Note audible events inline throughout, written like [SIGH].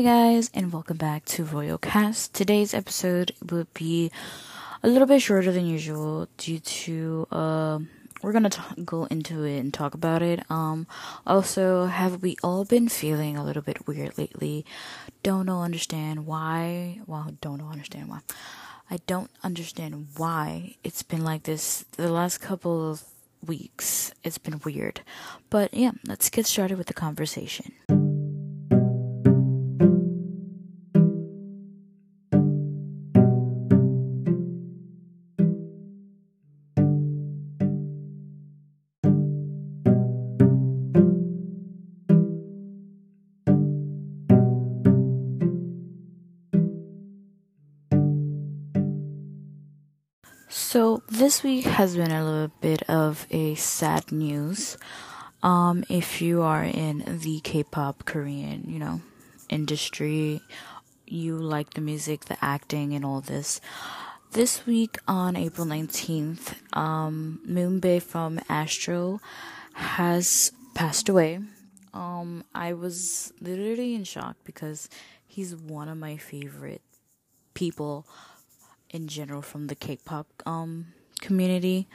Hey guys, and welcome back to Royal Cast. Today's episode will be a little bit shorter than usual due to uh, we're gonna t- go into it and talk about it. Um, also, have we all been feeling a little bit weird lately? Don't know, understand why. Well, don't know, understand why. I don't understand why it's been like this the last couple of weeks. It's been weird, but yeah, let's get started with the conversation. This week has been a little bit of a sad news. Um, if you are in the K-pop Korean, you know, industry, you like the music, the acting, and all this. This week on April 19th, um, Moonbin from Astro has passed away. Um, I was literally in shock because he's one of my favorite people in general from the K-pop um community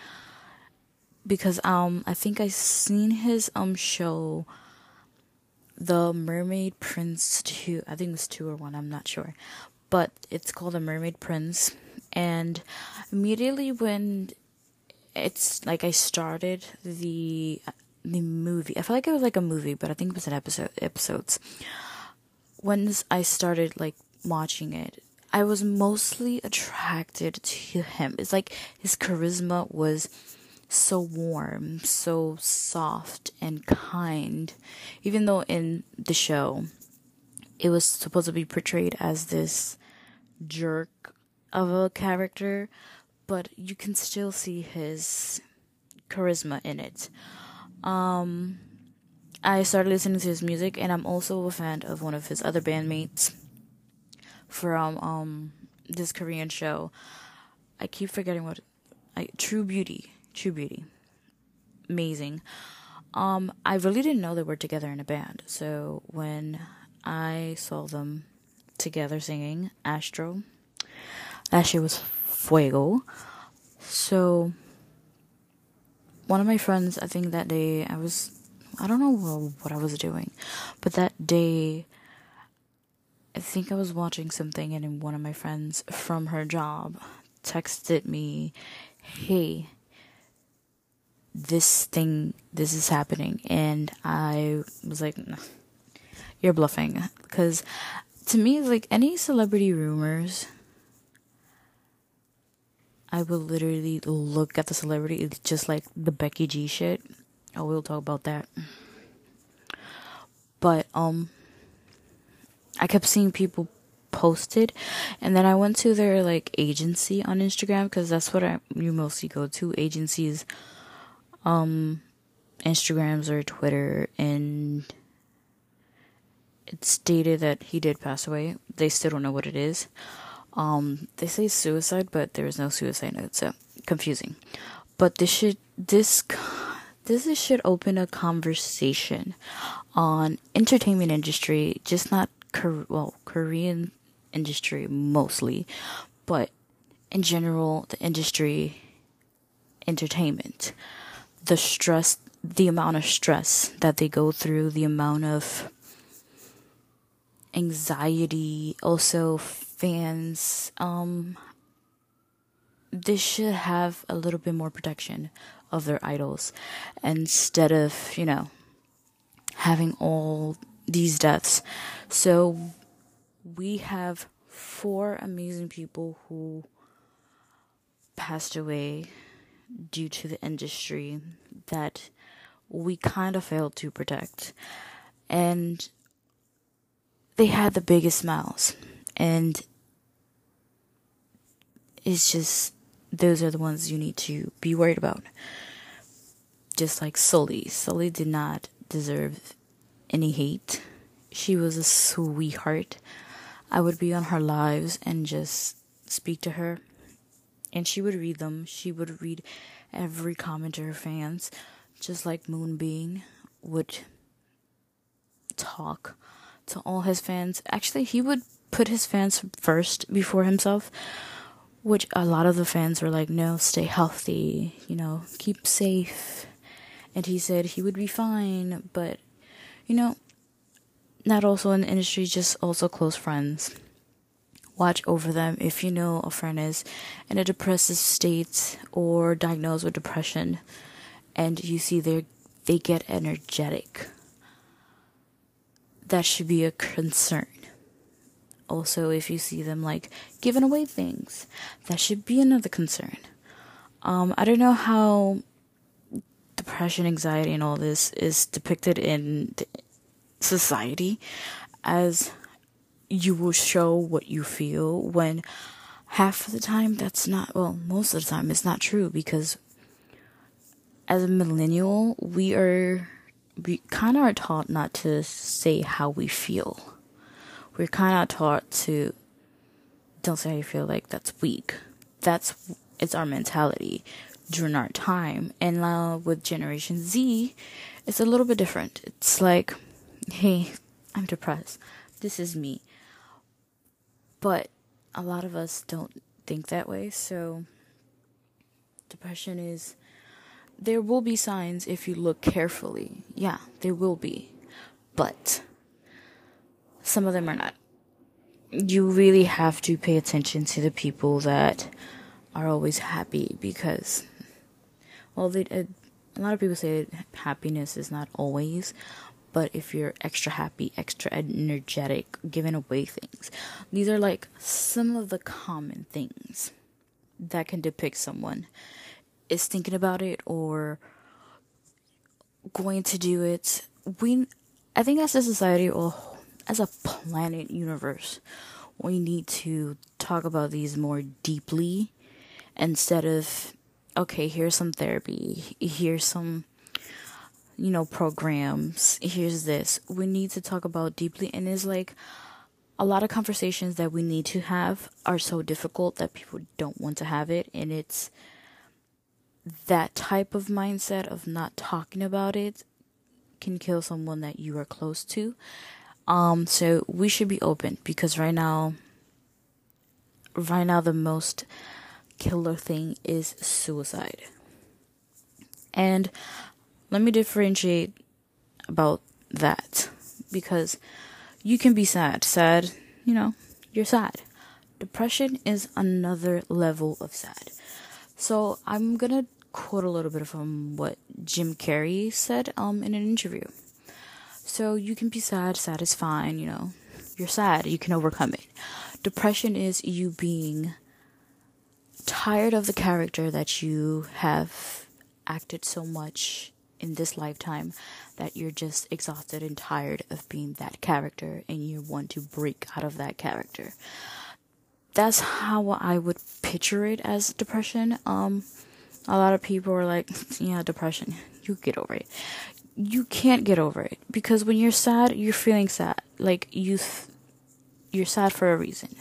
because um I think I seen his um show the Mermaid Prince 2 I think it was 2 or 1 I'm not sure but it's called the Mermaid Prince. And immediately when it's like I started the the movie I felt like it was like a movie but I think it was an episode episodes. When I started like watching it I was mostly attracted to him. It's like his charisma was so warm, so soft and kind. Even though in the show it was supposed to be portrayed as this jerk of a character, but you can still see his charisma in it. Um I started listening to his music and I'm also a fan of one of his other bandmates from um this Korean show. I keep forgetting what I True Beauty. True Beauty. Amazing. Um I really didn't know they were together in a band. So when I saw them together singing Astro, that shit was fuego. So one of my friends, I think that day I was I don't know what I was doing, but that day I think I was watching something and one of my friends from her job texted me, "Hey, this thing this is happening." And I was like, "You're bluffing." Cuz to me like any celebrity rumors I will literally look at the celebrity it's just like the Becky G shit. I will talk about that. But um I kept seeing people posted and then I went to their like agency on Instagram because that's what I you mostly go to agencies um Instagrams or Twitter and it stated that he did pass away. They still don't know what it is. Um they say suicide but there is no suicide note so confusing. But this should this this should open a conversation on entertainment industry just not well, Korean industry mostly, but in general, the industry, entertainment, the stress, the amount of stress that they go through, the amount of anxiety, also fans, um, they should have a little bit more protection of their idols. Instead of, you know, having all these deaths. So we have four amazing people who passed away due to the industry that we kind of failed to protect. And they had the biggest smiles. And it's just, those are the ones you need to be worried about. Just like Sulli. Sulli did not deserve any hate. She was a sweetheart. I would be on her lives and just speak to her. And she would read them. She would read every comment to her fans, just like Moonbin would talk to all his fans. Actually, he would put his fans first before himself, which a lot of the fans were like, no, stay healthy, you know, keep safe. And he said he would be fine, but, you know, not also in the industry, just also close friends. Watch over them if you know a friend is in a depressive state or diagnosed with depression and you see they they get energetic. That should be a concern. Also, if you see them like giving away things, that should be another concern. Um, I don't know how depression, anxiety, and all this is depicted in society as you will show what you feel when half of the time that's not well most of the time it's not true because as a millennial we are we kind of are taught not to say how we feel. We're kind of taught to don't say how you feel like that's weak. That's it's our mentality during our time and now with generation z it's a little bit different it's like hey i'm depressed this is me but a lot of us don't think that way. So, depression is. There will be signs if you look carefully. Yeah, there will be. But some of them are not. You really have to pay attention to the people that are always happy because, well, they, uh, a lot of people say happiness is not always, but if you're extra happy, extra energetic, giving away things. These are like some of the common things that can depict someone is thinking about it or going to do it. We, I think as a society or as a planet universe, we need to talk about these more deeply instead of okay, here's some therapy, here's some you know, programs. Here's this. We need to talk about deeply. And it's like a lot of conversations that we need to have are so difficult that people don't want to have it. And it's that type of mindset of not talking about it can kill someone that you are close to. Um, so we should be open because right now, right now, the most killer thing is suicide. And let me differentiate about that because you can be sad. Sad, you know, you're sad. Depression is another level of sad. So I'm gonna quote a little bit from what Jim Carrey said um in an interview. So you can be sad, sad is fine, you know. You're sad, you can overcome it. Depression is you being tired of the character that you have acted so much in this lifetime that you're just exhausted and tired of being that character and you want to break out of that character. That's how I would picture it as depression. Um, a lot of people are like, [LAUGHS] yeah, depression. You get over it. You can't get over it because when you're sad, you're feeling sad. Like you, th- you're sad for a reason.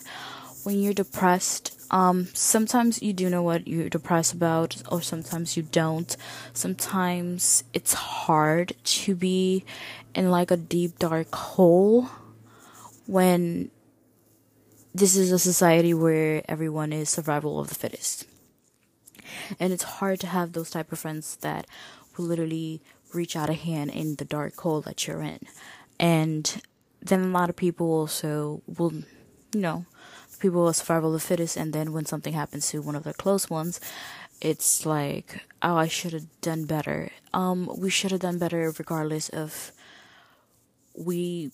When you're depressed, um, sometimes you do know what you're depressed about, or sometimes you don't. Sometimes it's hard to be in like a deep, dark hole when this is a society where everyone is survival of the fittest. And it's hard to have those type of friends that will literally reach out a hand in the dark hole that you're in. And then a lot of people also will, you know, people are survival of the fittest, and then when something happens to one of their close ones, it's like, oh, I should have done better. Um, we should have done better regardless of we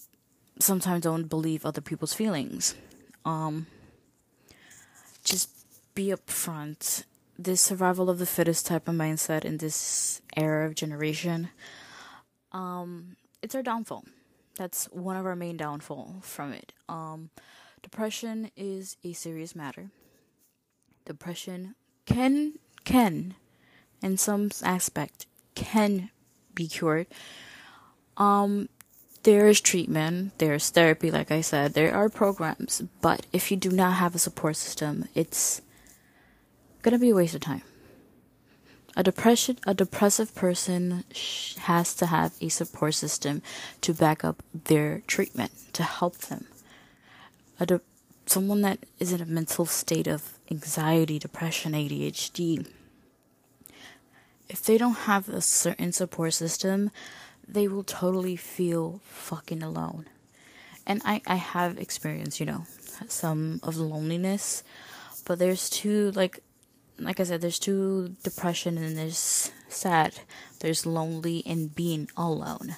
sometimes don't believe other people's feelings. Um, just be upfront. This survival of the fittest type of mindset in this era of generation, um, it's our downfall. That's one of our main downfall from it. Um, Depression is a serious matter. Depression can can in some aspect can be cured. Um there is treatment, there's therapy like I said, there are programs, but if you do not have a support system, it's going to be a waste of time. a depression a depressive person has to have a support system to back up their treatment to help them a de- someone that is in a mental state of anxiety depression adhd if they don't have a certain support system they will totally feel fucking alone and i i have experienced you know some of loneliness but there's two like like I said, there's two depression and there's sad, there's lonely and being alone.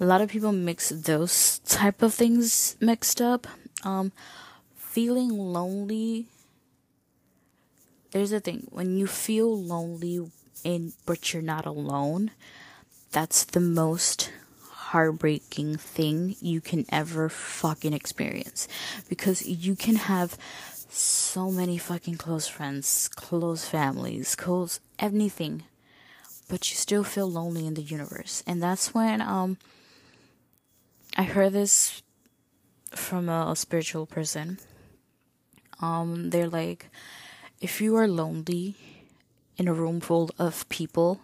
A lot of people mix those type of things mixed up. Um, feeling lonely. There's a thing when you feel lonely and but you're not alone. That's the most heartbreaking thing you can ever fucking experience because you can have so many fucking close friends, close families, close anything, but you still feel lonely in the universe. And that's when um I heard this from a, spiritual person. Um they're like if you are lonely in a room full of people,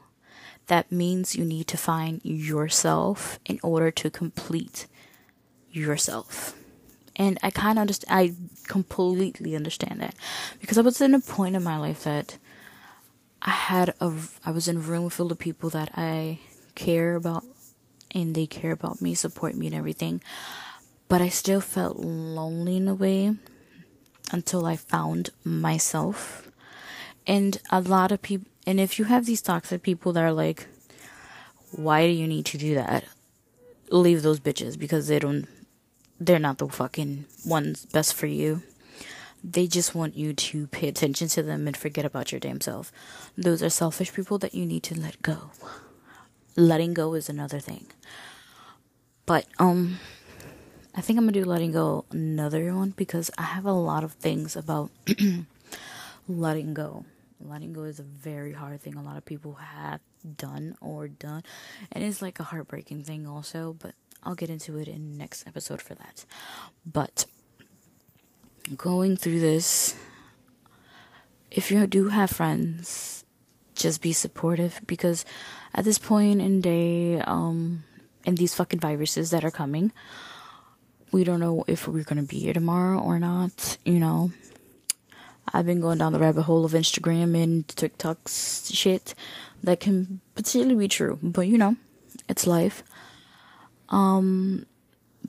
that means you need to find yourself in order to complete yourself and I kind of understand. I completely understand that because I was in a point in my life that I had a. I was in a room full of people that I care about, and they care about me, support me, and everything. But I still felt lonely in a way until I found myself. And a lot of people, and if you have these toxic people that are like, why do you need to do that? Leave those bitches because they don't they're not the fucking ones best for you. They just want you to pay attention to them and forget about your damn self. Those are selfish people that you need to let go. Letting go is another thing. But um I think I'm gonna do letting go another one because I have a lot of things about [CLEARS THROAT] letting go. Letting go is a very hard thing. A lot of people have done or done, and it's like a heartbreaking thing also. But I'll get into it in next episode for that. But going through this, if you do have friends, just be supportive because at this point in day, um, in these fucking viruses that are coming, we don't know if we're gonna be here tomorrow or not. You know, I've been going down the rabbit hole of Instagram and TikTok's shit that can potentially be true, but you know, it's life. Um,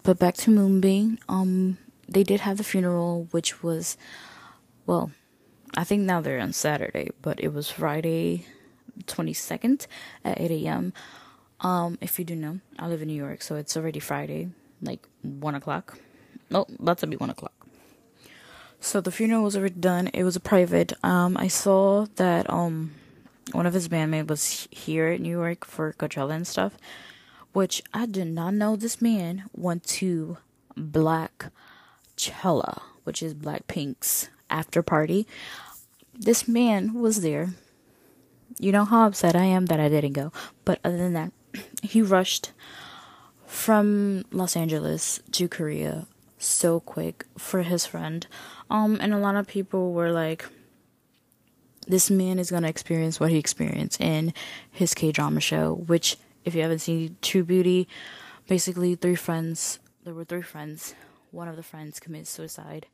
but back to Moonbin. Um, they did have the funeral, which was, well, I think now they're on Saturday, but it was Friday, twenty second at eight a.m. Um, if you do know, I live in New York, so it's already Friday, like one o'clock. Oh, about to be one o'clock. So the funeral was already done. It was a private. Um, I saw that um, one of his bandmates was here in New York for Coachella and stuff which I did not know this man went to Black Chella, which is Blackpink's after party. This man was there. You know how upset I am that I didn't go. But other than that, [CLEARS THROAT] he rushed from Los Angeles to Korea so quick for his friend. Um and a lot of people were like this man is to experience what he experienced in his K drama show, which if you haven't seen True Beauty, basically three friends. There were three friends. One of the friends committed suicide,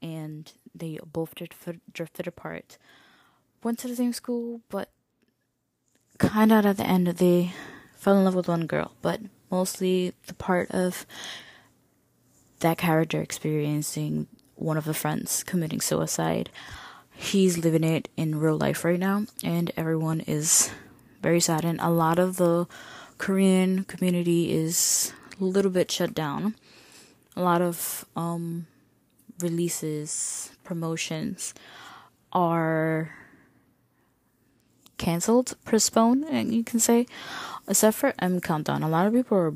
and they both drifted, drifted apart. Went to the same school, but kind of at the end they fell in love with one girl. But mostly the part of that character experiencing one of the friends committing suicide. He's living it in real life right now, and everyone is very sad, and a lot of the Korean community is a little bit shut down. A lot of um, releases, promotions are canceled, postponed, and you can say, except for M Countdown. A lot of people are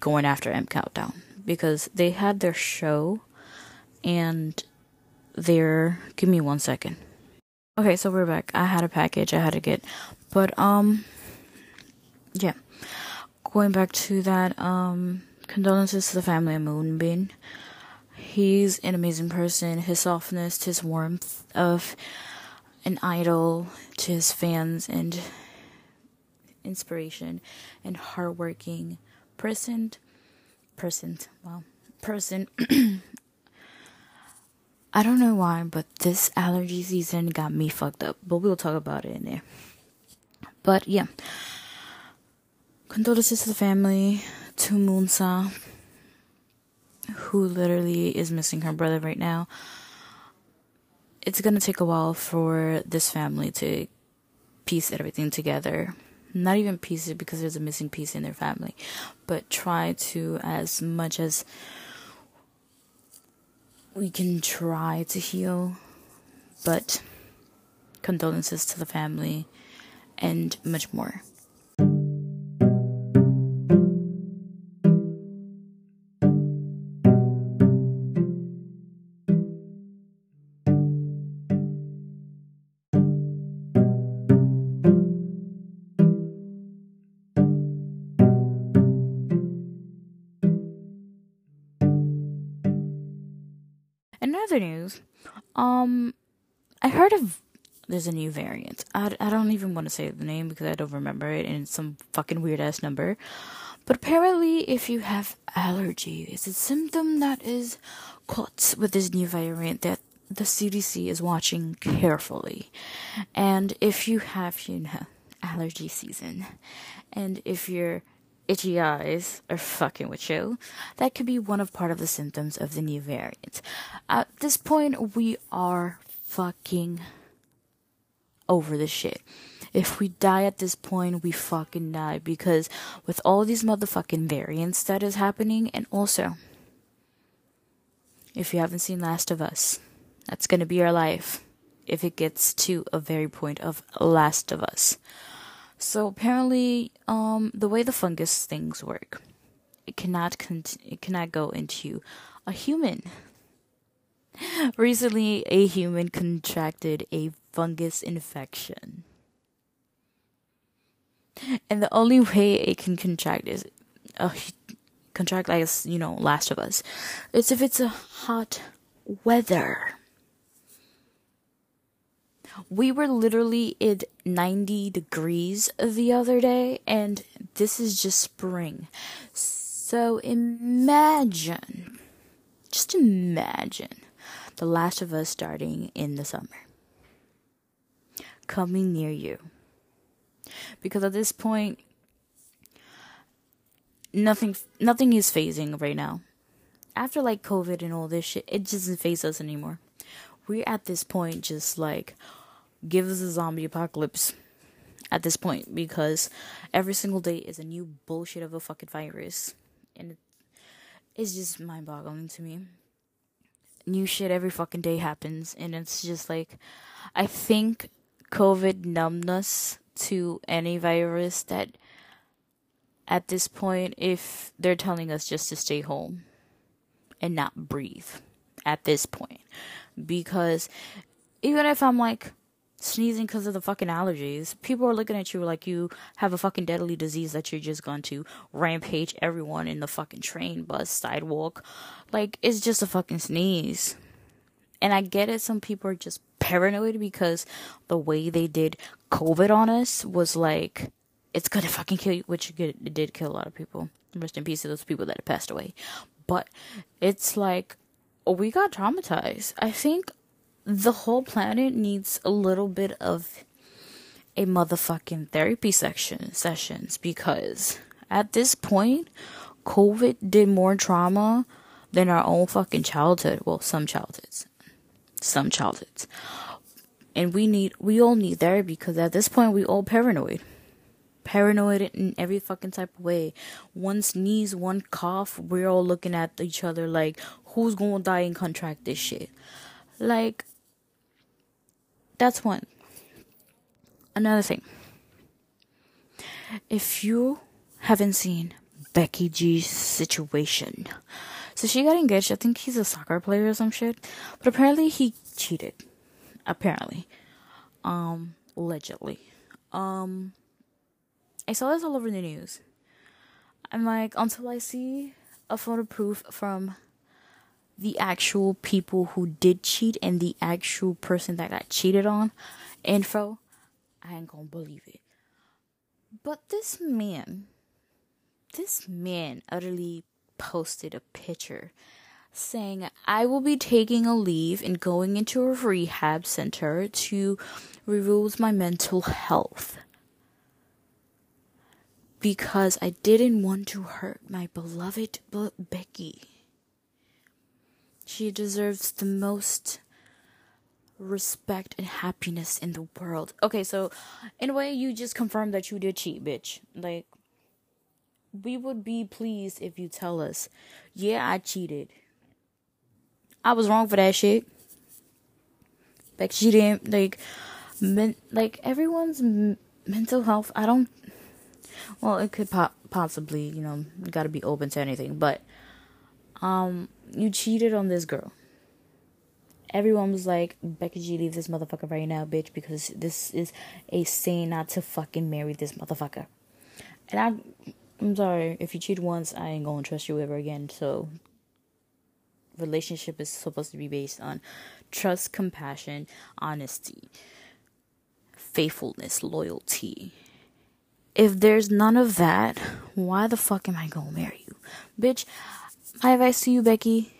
going after M Countdown because they had their show and they're. Give me one second. Okay, so we're back. I had a package I had to get. But um yeah. Going back to that, um condolences to the family of Moonbin. He's an amazing person. His softness, his warmth of an idol to his fans and inspiration and hardworking person person well person [CLEARS THROAT] I don't know why, but this allergy season got me fucked up. But we'll talk about it in there. But yeah. Condolences to the family, to Moon Sua, who literally is missing her brother right now. It's gonna take a while for this family to piece everything together. Not even piece it because there's a missing piece in their family, but try to, as much as we can try to heal, but condolences to the family and much more. Other news, um, I heard of there's a new variant. I, I don't even want to say the name because I don't remember it, and it's some fucking weird ass number. But apparently, if you have allergy, it's a symptom that is caught with this new variant that the CDC is watching carefully. And if you have, you know, allergy season, and if you're itchy eyes are fucking with you, that could be one of part of the symptoms of the new variant. At this point, we are fucking over the shit. If we die at this point, we fucking die because with all these motherfucking variants that is happening, and also, if you haven't seen Last of Us, that's gonna be our life if it gets to a very point of Last of Us. So apparently, um, the way the fungus things work, it cannot it cannot go into a human. [LAUGHS] Recently, a human contracted a fungus infection. And the only way it can contract is a contract like you know Last of Us. It's if it's a hot weather we were literally at 90 degrees the other day, and this is just spring. So imagine, just imagine, The Last of Us starting in the summer, coming near you. Because at this point, nothing, nothing is phasing right now. After like COVID and all this shit, it doesn't phase us anymore. We're at this point just like, give us a zombie apocalypse at this point because every single day is a new bullshit of a fucking virus. And it's just mind boggling to me. New shit every fucking day happens. And it's just like I think COVID numbness to any virus that at this point if they're telling us just to stay home and not breathe at this point. Because even if I'm like sneezing because of the fucking allergies. People are looking at you like you have a fucking deadly disease that you're just going to rampage everyone in the fucking train, bus, sidewalk. Like, it's just a fucking sneeze. And I get it, some people are just paranoid because the way they did COVID on us was like, it's gonna fucking kill you, which it did kill a lot of people. Rest in peace to those people that have passed away. But it's like, we got traumatized. I think the whole planet needs a little bit of a motherfucking therapy section sessions because at this point covid did more trauma than our own fucking childhood. Well some childhoods. Some childhoods. And we need we all need therapy because at this point we all paranoid. Paranoid in every fucking type of way. One sneeze one cough we're all looking at each other like who's gonna die and contract this shit like that's one. Another thing. If you haven't seen Becky G's situation, so she got engaged. I think he's a soccer player or some shit, but apparently he cheated. Apparently, um, allegedly. Um, I saw this all over the news. I'm like, until I see a photo proof from the actual people who did cheat and the actual person that got cheated on, info, I ain't gonna believe it. But this man, this man utterly posted a picture saying, I will be taking a leave and going into a rehab center to review my mental health. Because I didn't want to hurt my beloved Becky. She deserves the most respect and happiness in the world. Okay, so in a way, you just confirmed that you did cheat, bitch. Like, we would be pleased if you tell us, yeah, I cheated. I was wrong for that shit. Like, she didn't, like, men, like, everyone's m- mental health, I don't, well, it could po- possibly, you know, gotta be open to anything, but, um, you cheated on this girl everyone was like, Becky G, leave this motherfucker right now, bitch, because this is a sin not to fucking marry this motherfucker. And I, I'm sorry, if you cheat once, I ain't gonna trust you ever again. So, relationship is supposed to be based on trust, compassion, honesty, faithfulness, loyalty. If there's none of that, why the fuck am I gonna marry you? Bitch, my advice to you, Becky,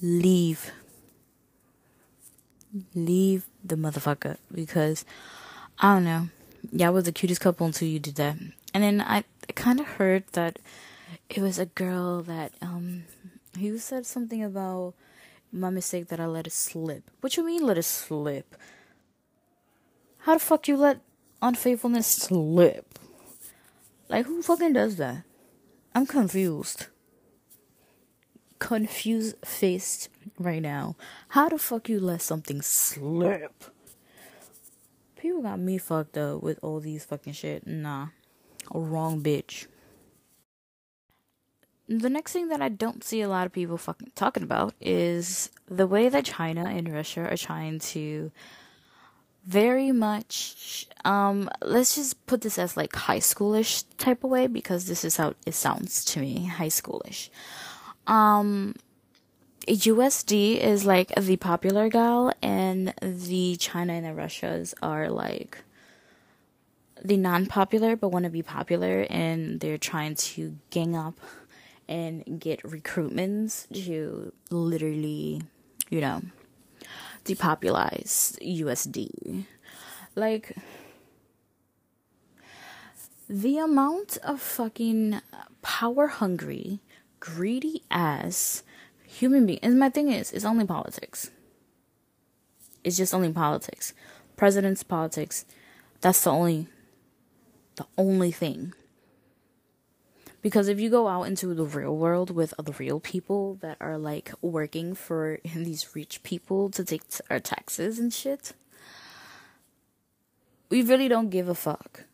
leave leave the motherfucker because I don't know. Y'all was the cutest couple until you did that. And then I, I kind of heard that it was a girl that um he said something about my mistake that I let it slip. What you mean let it slip? How the fuck you let unfaithfulness slip? Like who fucking does that? I'm confused confused faced right now. How the fuck you let something slip? People got me fucked up with all these fucking shit. Nah. Wrong bitch. The next thing that I don't see a lot of people fucking talking about is the way that China and Russia are trying to very much um let's just put this as like high schoolish type of way because this is how it sounds to me high schoolish um, USD is like the popular gal, and the China and the Russias are like the non-popular but want to be popular, and they're trying to gang up and get recruitments to literally, you know, depopulize USD. Like the amount of fucking power hungry greedy ass human being. And my thing is, it's only politics. It's just only politics. President's politics. That's the only the only thing. Because if you go out into the real world with the real people that are like working for [LAUGHS] these rich people to take our taxes and shit, we really don't give a fuck.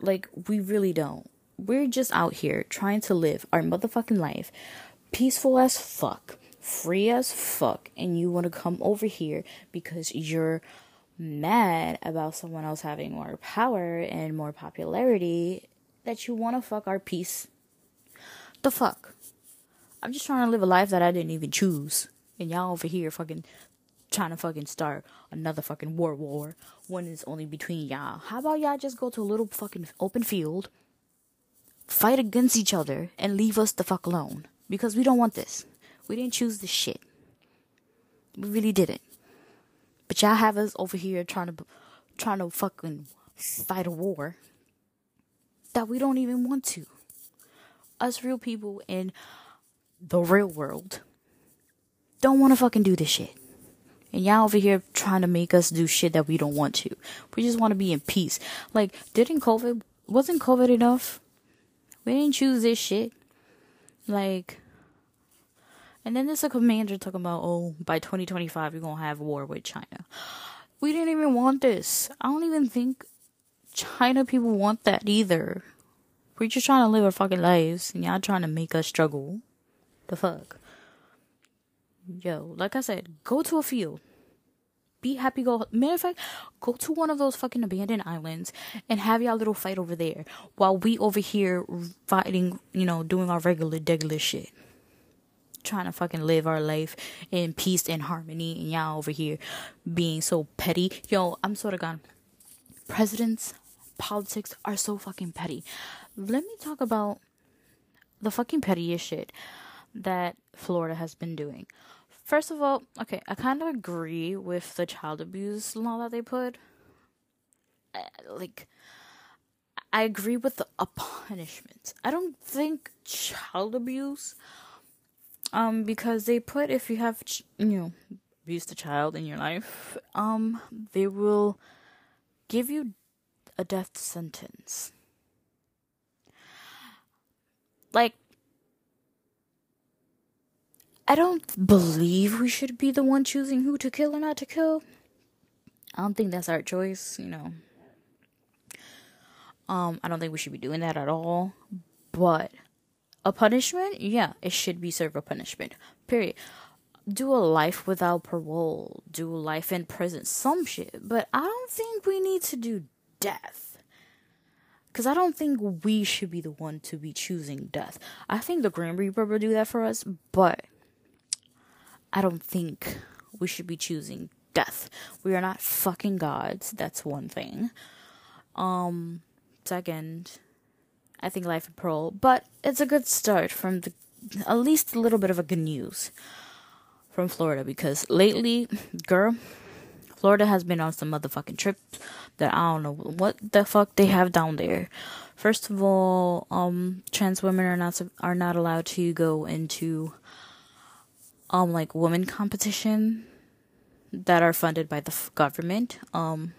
Like, we really don't we're just out here trying to live our motherfucking life peaceful as fuck, free as fuck, and you want to come over here because you're mad about someone else having more power and more popularity that you want to fuck our peace. The fuck? I'm just trying to live a life that I didn't even choose. And y'all over here fucking trying to fucking start another fucking war war when it's only between y'all. How about y'all just go to a little fucking open field fight against each other and leave us the fuck alone. Because we don't want this. We didn't choose this shit. We really didn't. But y'all have us over here trying to trying to fucking fight a war that we don't even want to. Us real people in the real world don't want to fucking do this shit. And y'all over here trying to make us do shit that we don't want to. We just want to be in peace. Like, didn't COVID, wasn't COVID enough? We didn't choose this shit. Like, and then there's a commander talking about, oh, by 2025, we're going to have war with China. We didn't even want this. I don't even think China people want that either. We're just trying to live our fucking lives, and y'all trying to make us struggle. The fuck? Yo, like I said, go to a field be happy. Go. Matter of fact, go to one of those fucking abandoned islands and have y'all little fight over there while we over here fighting. You know, doing our regular, regular shit. trying to fucking live our life in peace and harmony, and y'all over here being so petty. Yo, I'm sort of gone. Presidents, politics are so fucking petty. Let me talk about the fucking pettiest shit that Florida has been doing. First of all, okay, I kind of agree with the child abuse law that they put. like, I agree with the a punishment. I don't think child abuse, um, because they put if you have, you know, abused a child in your life, um, they will give you a death sentence. Like, I don't believe we should be the one choosing who to kill or not to kill. I don't think that's our choice, you know. Um, I don't think we should be doing that at all. But a punishment, yeah, it should be serve a punishment. Period. Do a life without parole. Do life in prison. Some shit. But I don't think we need to do death. Because I don't think we should be the one to be choosing death. I think the Grim Reaper will do that for us, but I don't think we should be choosing death. We are not fucking gods. That's one thing. Um, second, I think life and parole, but it's a good start from the at least a little bit of a good news from Florida because lately, girl, Florida has been on some motherfucking trip that I don't know what the fuck they have down there. First of all, um, trans women are not are not allowed to go into um like women competition that are funded by the f- government. Um,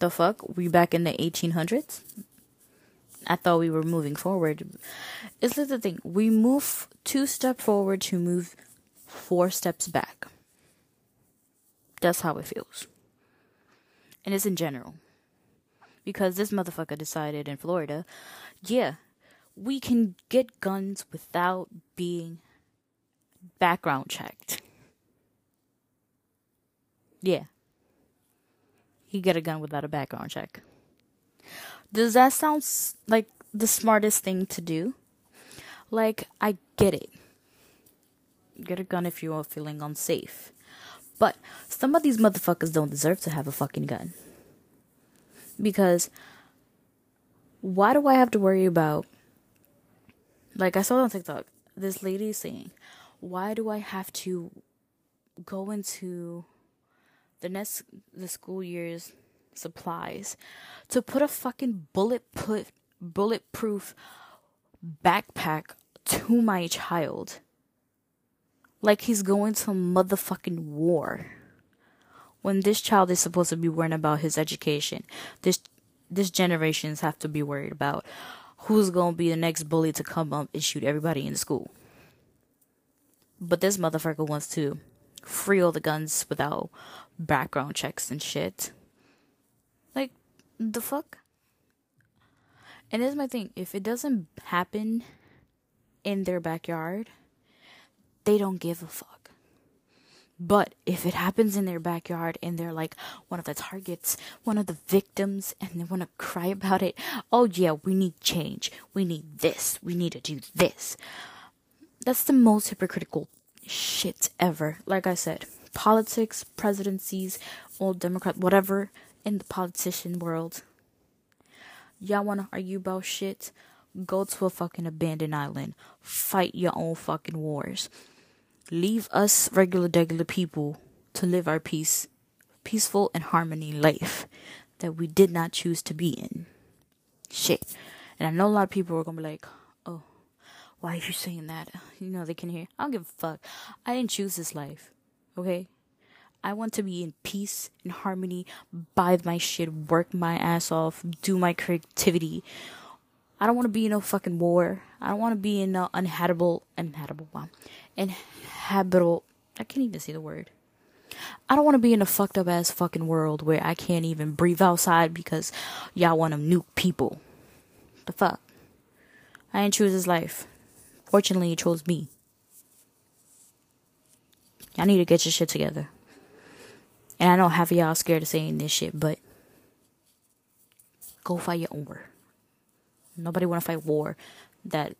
the fuck? We back in the 1800s? I thought we were moving forward. Is this the thing? We move two steps forward to move four steps back. That's how it feels. And it's in general. Because this motherfucker decided in Florida, yeah, we can get guns without being background checked. Yeah. He get a gun without a background check. Does that sound like the smartest thing to do? Like, I get it. Get a gun if you are feeling unsafe. But some of these motherfuckers don't deserve to have a fucking gun. Because why do I have to worry about like I saw on TikTok, this lady saying, why do I have to go into the next the school year's supplies to put a fucking bullet put bulletproof backpack to my child? Like he's going to motherfucking war when this child is supposed to be worrying about his education. This this generations have to be worried about who's going to be the next bully to come up and shoot everybody in school but this motherfucker wants to free all the guns without background checks and shit. Like, the fuck? And here's my thing if it doesn't happen in their backyard, they don't give a fuck. But if it happens in their backyard and they're like one of the targets, one of the victims, and they want to cry about it, oh yeah, we need change. We need this. We need to do this. That's the most hypocritical shit ever. Like I said, politics, presidencies, old Democrat, whatever in the politician world. Y'all wanna argue about shit? Go to a fucking abandoned island. Fight your own fucking wars. Leave us regular regular people to live our peace peaceful and harmony life that we did not choose to be in. Shit. And I know a lot of people are gonna be like, why are you saying that? You know they can hear. I don't give a fuck. I didn't choose this life. Okay? I want to be in peace and harmony, buy my shit, work my ass off, do my creativity. I don't want to be in no fucking war. I don't want to be in no uninhabitable, uninhabitable, wow, inhabitable. I can't even say the word. I don't want to be in a fucked up ass fucking world where I can't even breathe outside because y'all want to nuke people. The fuck? I didn't choose this life. Fortunately, you chose me. Y'all need to get your shit together. And I know half of y'all scared of saying this shit, but go fight your own war. Nobody wanna fight war that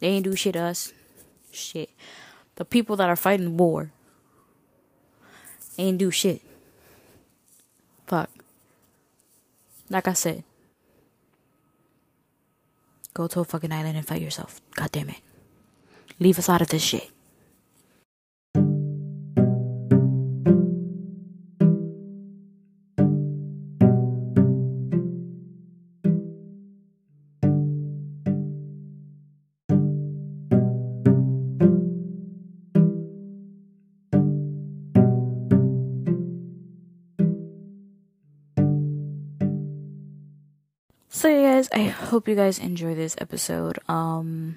they ain't do shit to us. Shit. The people that are fighting war ain't do shit. Fuck. Like I said, go to a fucking island and fight yourself. God damn it. Leave us out of this shit. Hope you guys enjoy this episode. Um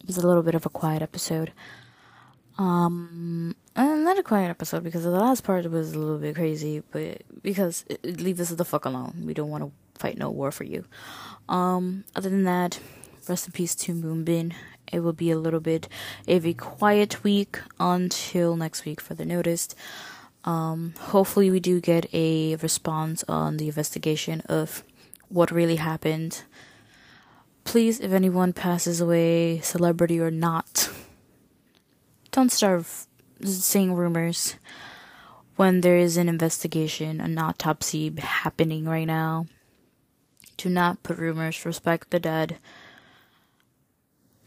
it was a little bit of a quiet episode. Um not a quiet episode because the last part was a little bit crazy, but because it, it, leave us the fuck alone. We don't want to fight no war for you. Um other than that, rest in peace to Moonbin. It will be a little bit of a quiet week until next week for the noticed. Um, hopefully, we do get a response on the investigation of what really happened. Please, if anyone passes away, celebrity or not, don't start saying rumors when there is an investigation, an autopsy happening right now. Do not put rumors, respect the dead.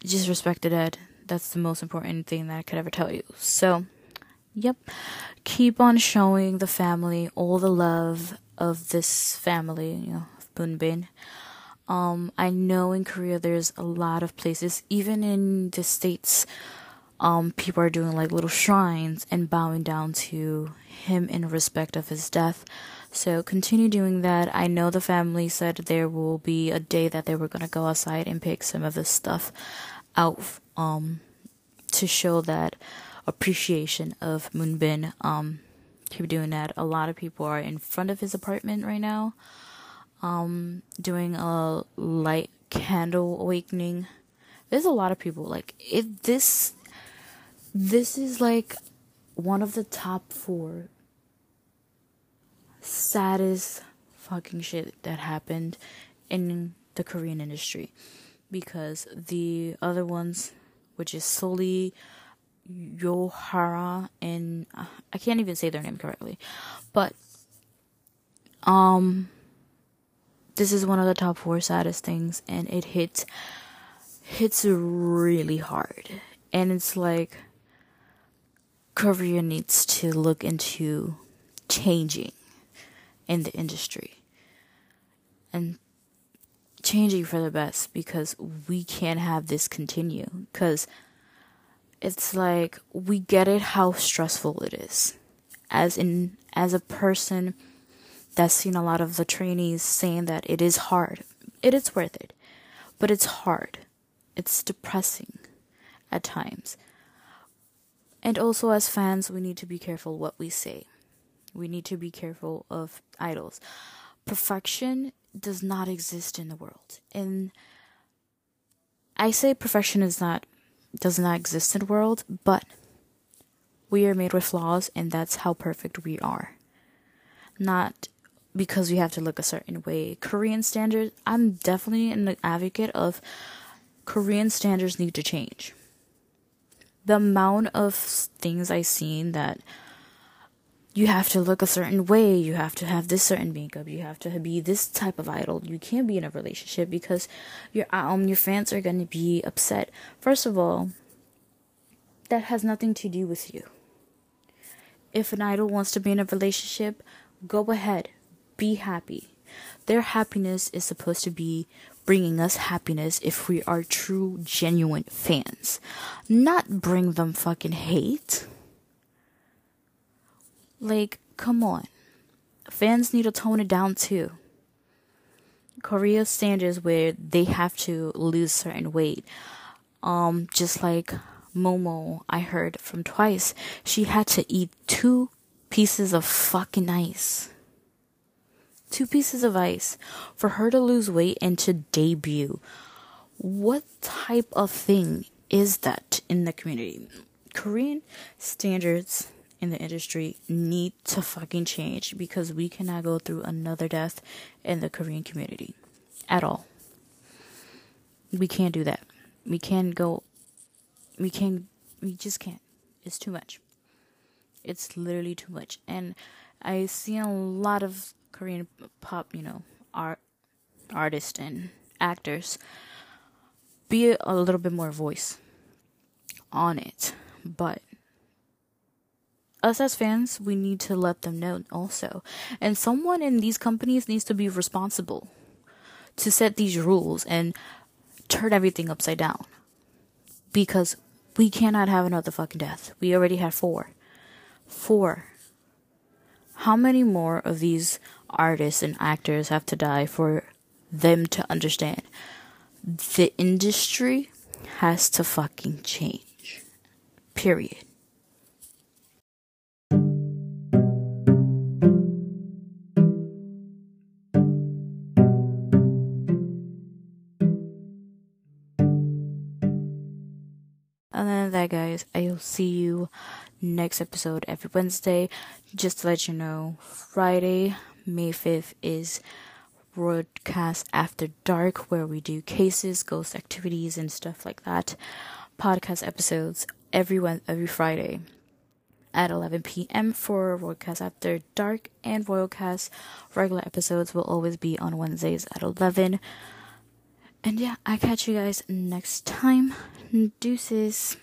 Just respect the dead. That's the most important thing that I could ever tell you. So, Yep. Keep on showing the family all the love of this family, you know, Moonbin. Um, I know in Korea there's a lot of places, even in the States, um, people are doing like little shrines and bowing down to him in respect of his death. So continue doing that. I know the family said there will be a day that they were gonna go outside and pick some of this stuff out, um, to show that appreciation of Moonbin. Um, keep doing that. A lot of people are in front of his apartment right now, um, doing a light candle awakening. There's a lot of people like if this. This is like one of the top four saddest fucking shit that happened in the Korean industry because the other ones, which is Sulli Yohara and uh, I can't even say their name correctly, but um, this is one of the top four saddest things, and it hits hits really hard, and it's like Korea needs to look into changing in the industry. And changing for the best because we can't have this continue. Because it's like we get it how stressful it is. As in as a person that's seen a lot of the trainees saying that it is hard. It is worth it but it's hard. It's depressing at times. And also as fans we need to be careful what we say. We need to be careful of idols. Perfection does not exist in the world. And i say perfection is not does not exist in the world, but we are made with flaws, and that's how perfect we are. Not because you have to look a certain way. Korean standards, I'm definitely an advocate of Korean standards need to change. The amount of things I've seen that you have to look a certain way, you have to have this certain makeup, you have to be this type of idol. You can't be in a relationship because your um your fans are gonna be upset. First of all, that has nothing to do with you. If an idol wants to be in a relationship, go ahead, be happy. Their happiness is supposed to be bringing us happiness if we are true, genuine fans, not bring them fucking hate. Like, come on. Fans need to tone it down too. Korea standards where they have to lose certain weight. Um, just like Momo, I heard from TWICE, she had to eat two pieces of fucking ice. Two pieces of ice for her to lose weight and to debut. What type of thing is that in the community? Korean standards in the industry need to fucking change because we cannot go through another death in the Korean community at all. We can't do that. We can't go we can't we just can't it's too much it's literally too much and i see a lot of korean pop you know art artists and actors be a little bit more voice on it but us as fans we need to let them know also and someone in these companies needs to be responsible to set these rules and turn everything upside down because we cannot have another fucking death. We already had four. Four. How many more of these artists and actors have to die for them to understand? The industry has to fucking change. Period. that, guys, I'll see you next episode every Wednesday. Just to let you know, Friday, May 5th is broadcast after dark where we do cases, ghost activities, and stuff like that. Podcast episodes every every Friday at 11 p.m. for broadcast after dark, and broadcast regular episodes will always be on Wednesdays at 11. And yeah, I catch you guys next time. Deuces.